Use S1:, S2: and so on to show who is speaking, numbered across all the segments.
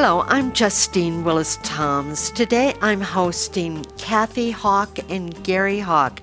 S1: Hello, I'm Justine Willis Toms. Today I'm hosting Cathy Hawk and Gary Hawk,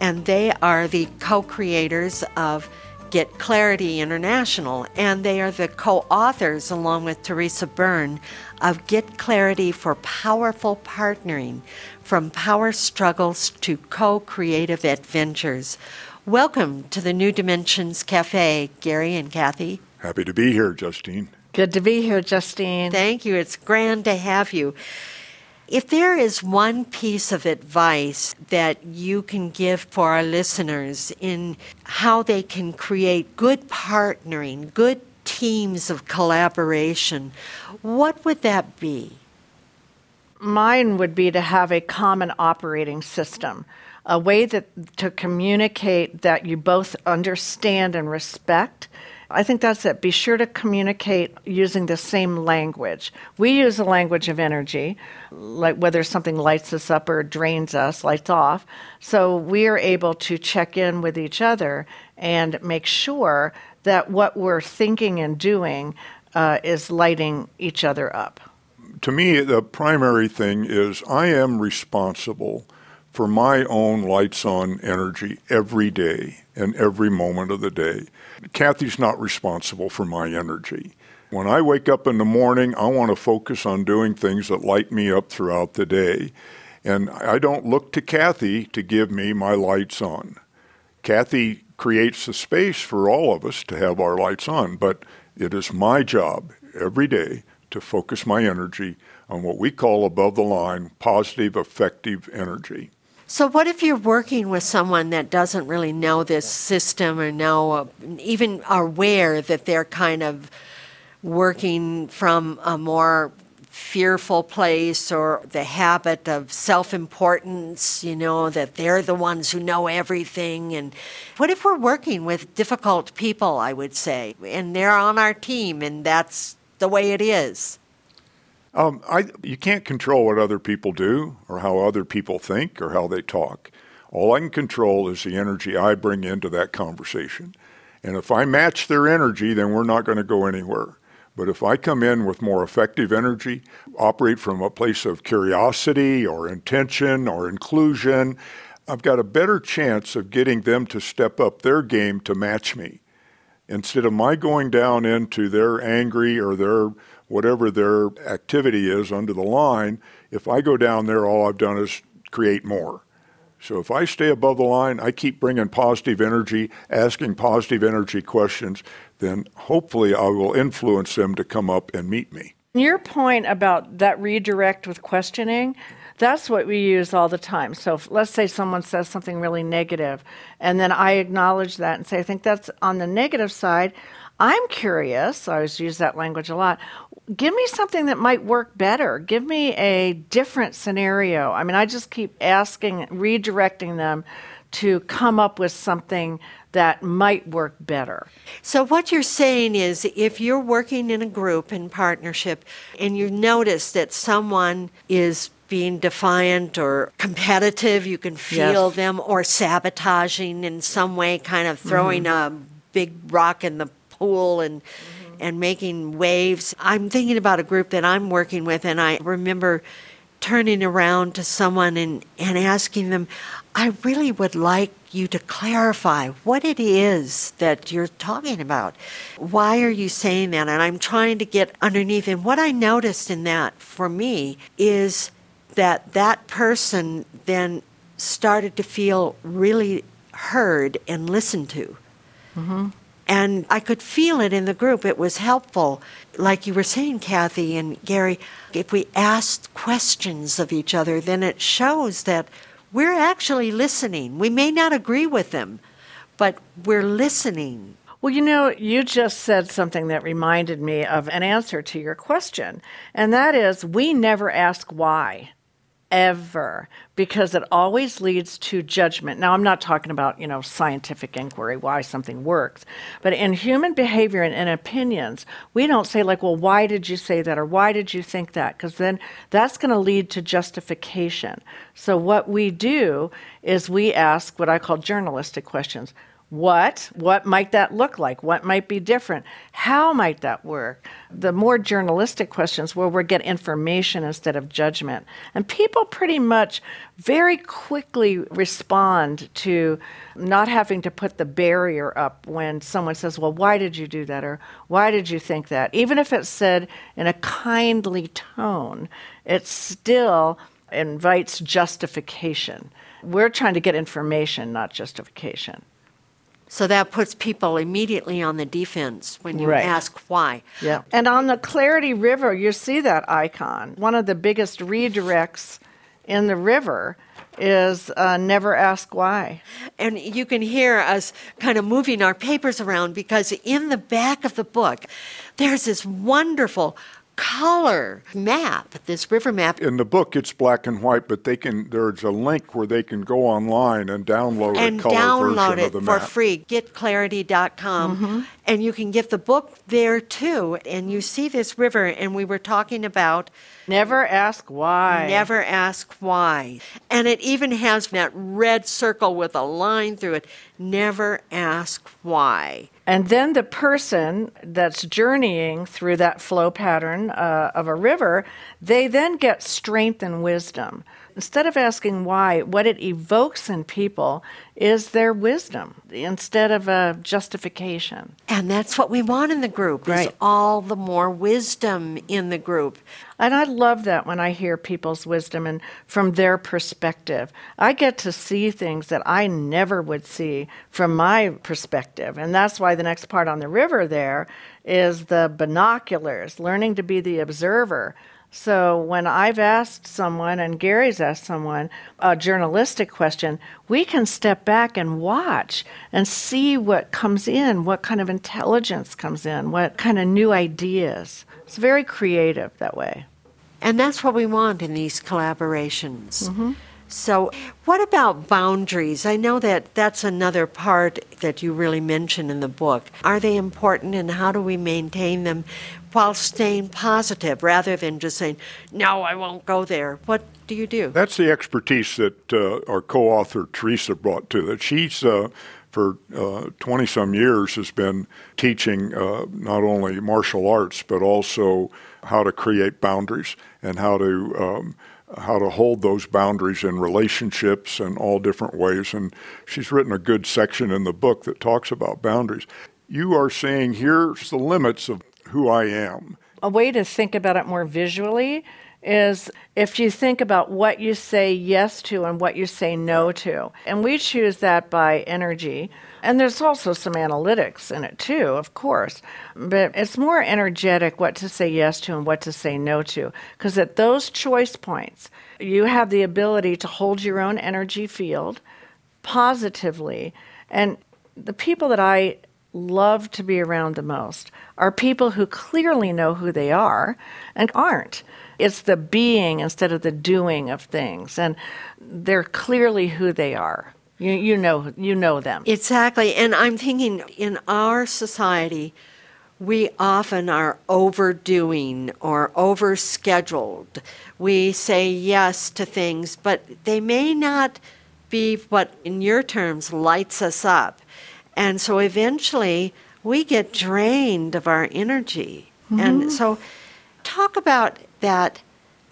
S1: and they are the co creators of Get Clarity International, and they are the co authors, along with Theresa Byrne, of Get Clarity for Powerful Partnering From Power Struggles to Co Creative Adventures. Welcome to the New Dimensions Cafe, Gary and Cathy.
S2: Happy to be here, Justine.
S3: Good to be here, Justine.
S1: Thank you. It's grand to have you. If there is one piece of advice that you can give for our listeners in how they can create good partnering, good teams of collaboration, what would that be?
S3: Mine would be to have a common operating system, a way that to communicate that you both understand and respect I think that's it. Be sure to communicate using the same language. We use the language of energy, like whether something lights us up or drains us, lights off. So we are able to check in with each other and make sure that what we're thinking and doing uh, is lighting each other up.
S2: To me, the primary thing is I am responsible for my own lights on energy every day and every moment of the day. Cathy's not responsible for my energy. When I wake up in the morning, I want to focus on doing things that light me up throughout the day. And I don't look to Cathy to give me my lights on. Cathy creates the space for all of us to have our lights on, but it is my job every day to focus my energy on what we call above the line positive, effective energy.
S1: So, what if you're working with someone that doesn't really know this system or know, uh, even aware that they're kind of working from a more fearful place or the habit of self importance, you know, that they're the ones who know everything? And what if we're working with difficult people, I would say, and they're on our team and that's the way it is?
S2: Um, I, you can't control what other people do or how other people think or how they talk. All I can control is the energy I bring into that conversation. And if I match their energy, then we're not going to go anywhere. But if I come in with more effective energy, operate from a place of curiosity or intention or inclusion, I've got a better chance of getting them to step up their game to match me. Instead of my going down into their angry or their whatever their activity is under the line, if I go down there, all I've done is create more. So if I stay above the line, I keep bringing positive energy, asking positive energy questions, then hopefully I will influence them to come up and meet me.
S3: Your point about that redirect with questioning, that's what we use all the time. So if, let's say someone says something really negative, and then I acknowledge that and say, I think that's on the negative side. I'm curious, I always use that language a lot give me something that might work better. Give me a different scenario. I mean, I just keep asking, redirecting them to come up with something that might work better.
S1: So, what you're saying is if you're working in a group in partnership and you notice that someone is being defiant or competitive, you can feel yes. them, or sabotaging in some way, kind of throwing mm-hmm. a big rock in the pool and. And making waves. I'm thinking about a group that I'm working with, and I remember turning around to someone and, and asking them, I really would like you to clarify what it is that you're talking about. Why are you saying that? And I'm trying to get underneath. And what I noticed in that for me is that that person then started to feel really heard and listened to. Mm-hmm. And I could feel it in the group. It was helpful. Like you were saying, Cathy and Gary, if we asked questions of each other, then it shows that we're actually listening. We may not agree with them, but we're listening.
S3: Well, you know, you just said something that reminded me of an answer to your question, and that is we never ask why. Ever because it always leads to judgment. Now, I'm not talking about, you know, scientific inquiry, why something works, but in human behavior and in opinions, we don't say, like, well, why did you say that or why did you think that? Because then that's going to lead to justification. So, what we do is we ask what I call journalistic questions. What? What might that look like? What might be different? How might that work? The more journalistic questions where we get information instead of judgment. And people pretty much very quickly respond to not having to put the barrier up when someone says, Well, why did you do that? Or why did you think that? Even if it's said in a kindly tone, it still invites justification. We're trying to get information, not justification.
S1: So that puts people immediately on the defense when you
S3: Right.
S1: ask why.
S3: Yeah. And on the Clarity River, you see that icon. One of the biggest redirects in the river is uh, never ask why.
S1: And you can hear us kind of moving our papers around because in the back of the book, there's this wonderful color map, this river map.
S2: In the book, it's black and white, but they can. There's a link where they can go online and download
S1: and
S2: a color
S1: download
S2: version
S1: it
S2: of the
S1: for
S2: map.
S1: free. Getclarity.com.
S3: Mm-hmm.
S1: And you can get the book there too. And you see this river, and we were talking about
S3: Never ask why.
S1: never ask why. And it even has that red circle with a line through it. Never ask why.
S3: And then the person that's journeying through that flow pattern uh, of a river, they then get strength and wisdom. Instead of asking why, what it evokes in people is their wisdom instead of a justification.
S1: And that's what we want in the group is all the more wisdom in the group.
S3: And I love that when I hear people's wisdom and from their perspective. I get to see things that I never would see from my perspective. And that's why the next part on the river there is the binoculars, learning to be the observer. So when I've asked someone and Gary's asked someone a journalistic question, we can step back and watch and see what comes in, what kind of intelligence comes in, what kind of new ideas. It's very creative that way.
S1: And that's what we want in these collaborations.
S3: Mm-hmm.
S1: So, what about boundaries? I know that that's another part that you really mention in the book. Are they important and how do we maintain them while staying positive rather than just saying, no, I won't go there? What do you do?
S2: That's the expertise that uh, our co-author Theresa brought to it. She's uh, for 20 some years has been teaching uh, not only martial arts but also how to create boundaries and how to um, how to hold those boundaries in relationships and all different ways. And she's written a good section in the book that talks about boundaries. You are saying here's the limits of who I am.
S3: a way to think about it more visually is if you think about what you say yes to and what you say no to. And we choose that by energy. And there's also some analytics in it too, of course. But it's more energetic what to say yes to and what to say no to. Because at those choice points, you have the ability to hold your own energy field positively. And the people that I love to be around the most are people who clearly know who they are and aren't. It's the being instead of the doing of things, and they're clearly who they are. You, you know you know them.
S1: Exactly. And I'm thinking in our society, we often are overdoing or overscheduled. We say yes to things, but they may not be what, in your terms, lights us up. And so eventually we get drained of our energy. And mm-hmm. so, talk about that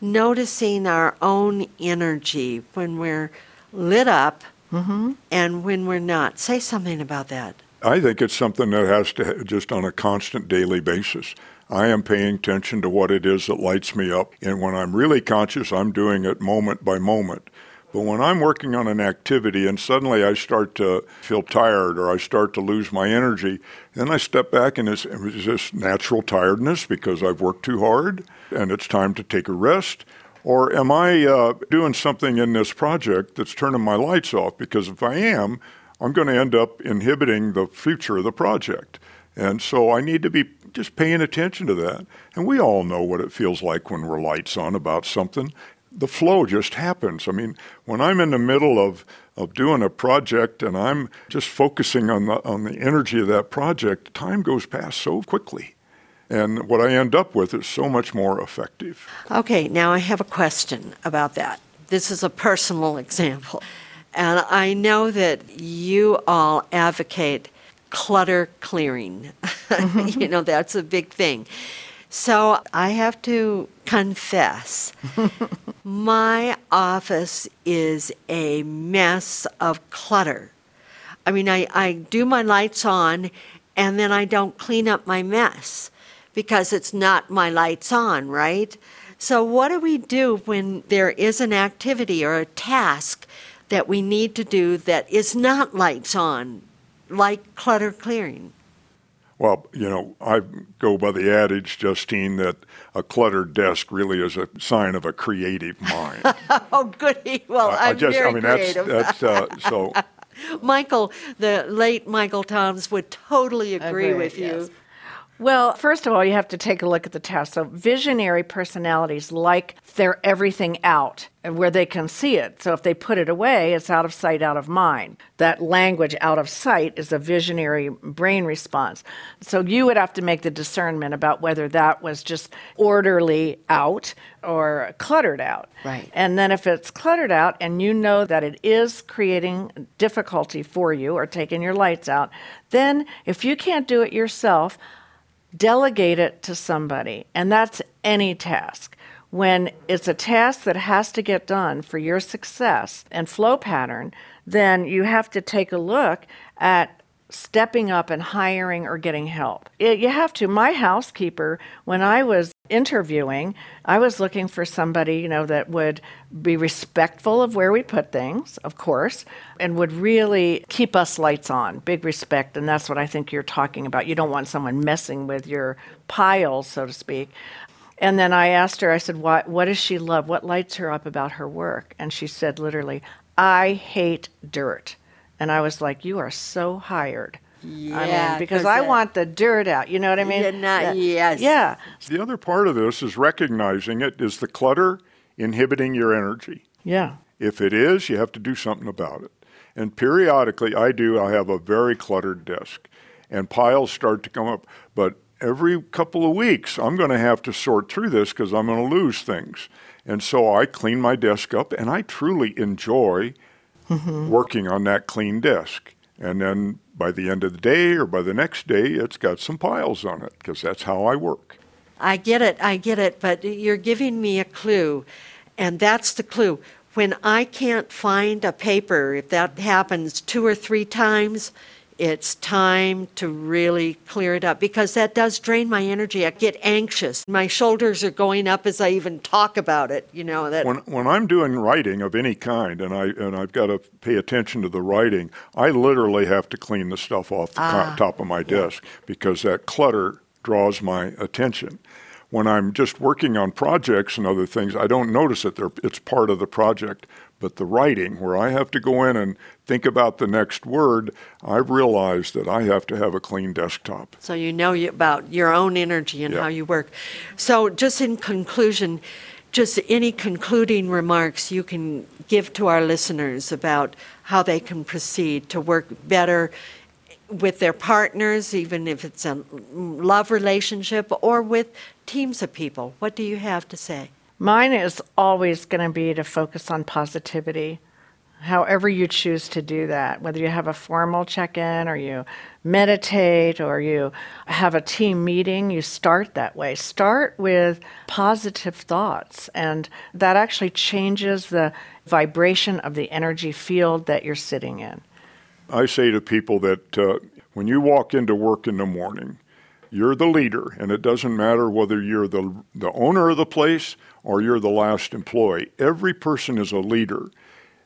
S1: noticing our own energy when we're lit up mm-hmm. and when we're not. Say something about that.
S2: I think it's something that has to just on a constant daily basis. I am paying attention to what it is that lights me up. And when I'm really conscious, I'm doing it moment by moment. But when I'm working on an activity and suddenly I start to feel tired or I start to lose my energy, then I step back and it's, it's just natural tiredness because I've worked too hard and it's time to take a rest. Or am I uh, doing something in this project that's turning my lights off? Because if I am, I'm going to end up inhibiting the future of the project. And so I need to be just paying attention to that. And we all know what it feels like when we're lights on about something. The flow just happens. I mean, when I'm in the middle of, of doing a project and I'm just focusing on the, on the energy of that project, time goes past so quickly. And what I end up with is so much more effective.
S1: Okay, now I have a question about that. This is a personal example. And I know that you all advocate clutter clearing. Mm-hmm. you know, that's a big thing. So I have to confess, my office is a mess of clutter. I mean, I, I do my lights on and then I don't clean up my mess because it's not my lights on, right? So, what do we do when there is an activity or a task that we need to do that is not lights on, like clutter clearing?
S2: Well, you know, I go by the adage, Justine, that a cluttered desk really is a sign of a creative mind.
S1: oh, goody! Well, I, I'm I just, very I mean, creative.
S2: that's that's uh, so.
S1: Michael, the late Michael Toms, would totally agree, agree with you.
S3: Well, first of all, you have to take a look at the test. So, visionary personalities like their everything out where they can see it. So, if they put it away, it's out of sight, out of mind. That language out of sight is a visionary brain response. So, you would have to make the discernment about whether that was just orderly out or cluttered out.
S1: Right.
S3: And then, if it's cluttered out and you know that it is creating difficulty for you or taking your lights out, then if you can't do it yourself, delegate it to somebody, and that's any task. When it's a task that has to get done for your success and flow pattern, then you have to take a look at stepping up and hiring or getting help. It, you have to. My housekeeper, when I was interviewing, I was looking for somebody, you know, that would be respectful of where we put things, of course, and would really keep us lights on. Big respect, and that's what I think you're talking about. You don't want someone messing with your piles, so to speak. And then I asked her, I said, what, what does she love? What lights her up about her work? And she said literally, I hate dirt. And I was like, you are so hired.
S1: Yeah,
S3: I mean, because I want the dirt out. You know what I mean?
S1: Yeah, not, yes.
S3: Yeah.
S2: The other part of this is recognizing it. Is the clutter inhibiting your energy?
S3: Yeah.
S2: If it is, you have to do something about it. And periodically, I do. I have a very cluttered desk, and piles start to come up. But every couple of weeks, I'm going to have to sort through this because I'm going to lose things. And so I clean my desk up, and I truly enjoy mm-hmm. working on that clean desk. And then by the end of the day or by the next day, it's got some piles on it because that's how I work.
S1: I get it, I get it, but you're giving me a clue, and that's the clue. When I can't find a paper, if that happens two or three times, it's time to really clear it up because that does drain my energy. I get anxious. My shoulders are going up as I even talk about it. You know that
S2: when when I'm doing writing of any kind, and I and I've got to pay attention to the writing, I literally have to clean the stuff off the ah, top of my desk because that clutter draws my attention. When I'm just working on projects and other things, I don't notice it. It's part of the project. But the writing, where I have to go in and think about the next word, I've realized that I have to have a clean desktop.
S1: So you know about your own energy and how you work. So, just in conclusion, just any concluding remarks you can give to our listeners about how they can proceed to work better with their partners, even if it's a love relationship, or with teams of people. What do you have to say?
S3: Mine is always going to be to focus on positivity, however you choose to do that, whether you have a formal check in or you meditate or you have a team meeting, you start that way. Start with positive thoughts, and that actually changes the vibration of the energy field that you're sitting in.
S2: I say to people that uh, when you walk into work in the morning, you're the leader, and it doesn't matter whether you're the, the owner of the place or you're the last employee. Every person is a leader.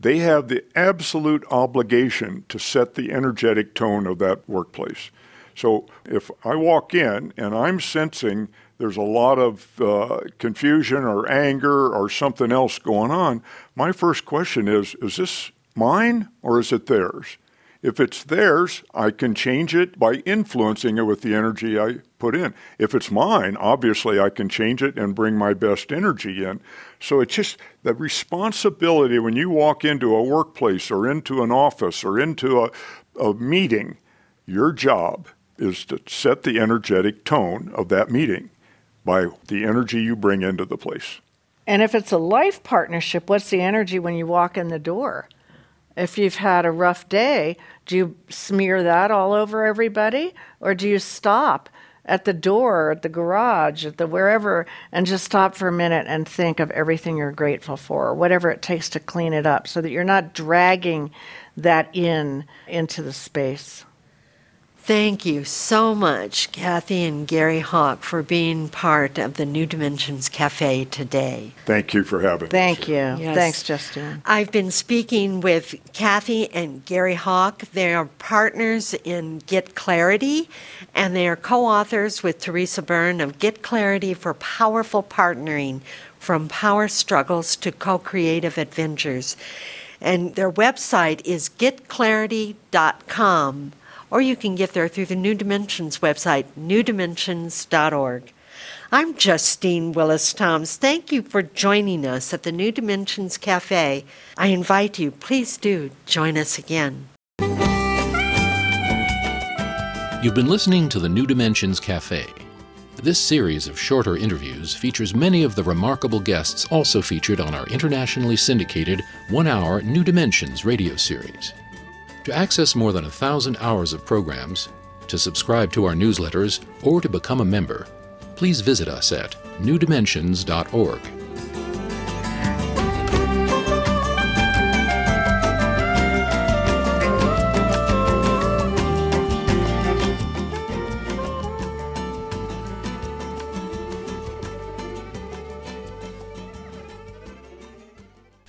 S2: They have the absolute obligation to set the energetic tone of that workplace. So if I walk in and I'm sensing there's a lot of uh, confusion or anger or something else going on, my first question is Is this mine or is it theirs? If it's theirs, I can change it by influencing it with the energy I put in. If it's mine, obviously I can change it and bring my best energy in. So it's just the responsibility when you walk into a workplace or into an office or into a, a meeting, your job is to set the energetic tone of that meeting by the energy you bring into the place.
S3: And if it's a life partnership, what's the energy when you walk in the door? If you've had a rough day, do you smear that all over everybody? Or do you stop at the door, at the garage, at the wherever, and just stop for a minute and think of everything you're grateful for, or whatever it takes to clean it up, so that you're not dragging that in into the space?
S1: Thank you so much, Cathy and Gary Hawk, for being part of the New Dimensions Cafe today.
S2: Thank you for having me.
S3: Thank
S2: us.
S3: you.
S1: Yes.
S3: Thanks, Justin.
S1: I've been speaking with Cathy and Gary Hawk. They are partners in Get Clarity, and they are co authors with Theresa Byrne of Get Clarity for Powerful Partnering From Power Struggles to Co Creative Adventures. And their website is getclarity.com or you can get there through the New Dimensions website, newdimensions.org. I'm Justine Willis Toms. Thank you for joining us at the New Dimensions Cafe. I invite you, please do join us again.
S4: You've been listening to the New Dimensions Cafe. This series of shorter interviews features many of the remarkable guests also featured on our internationally syndicated one hour New Dimensions radio series. To access more than a thousand hours of programs, to subscribe to our newsletters, or to become a member, please visit us at newdimensions.org.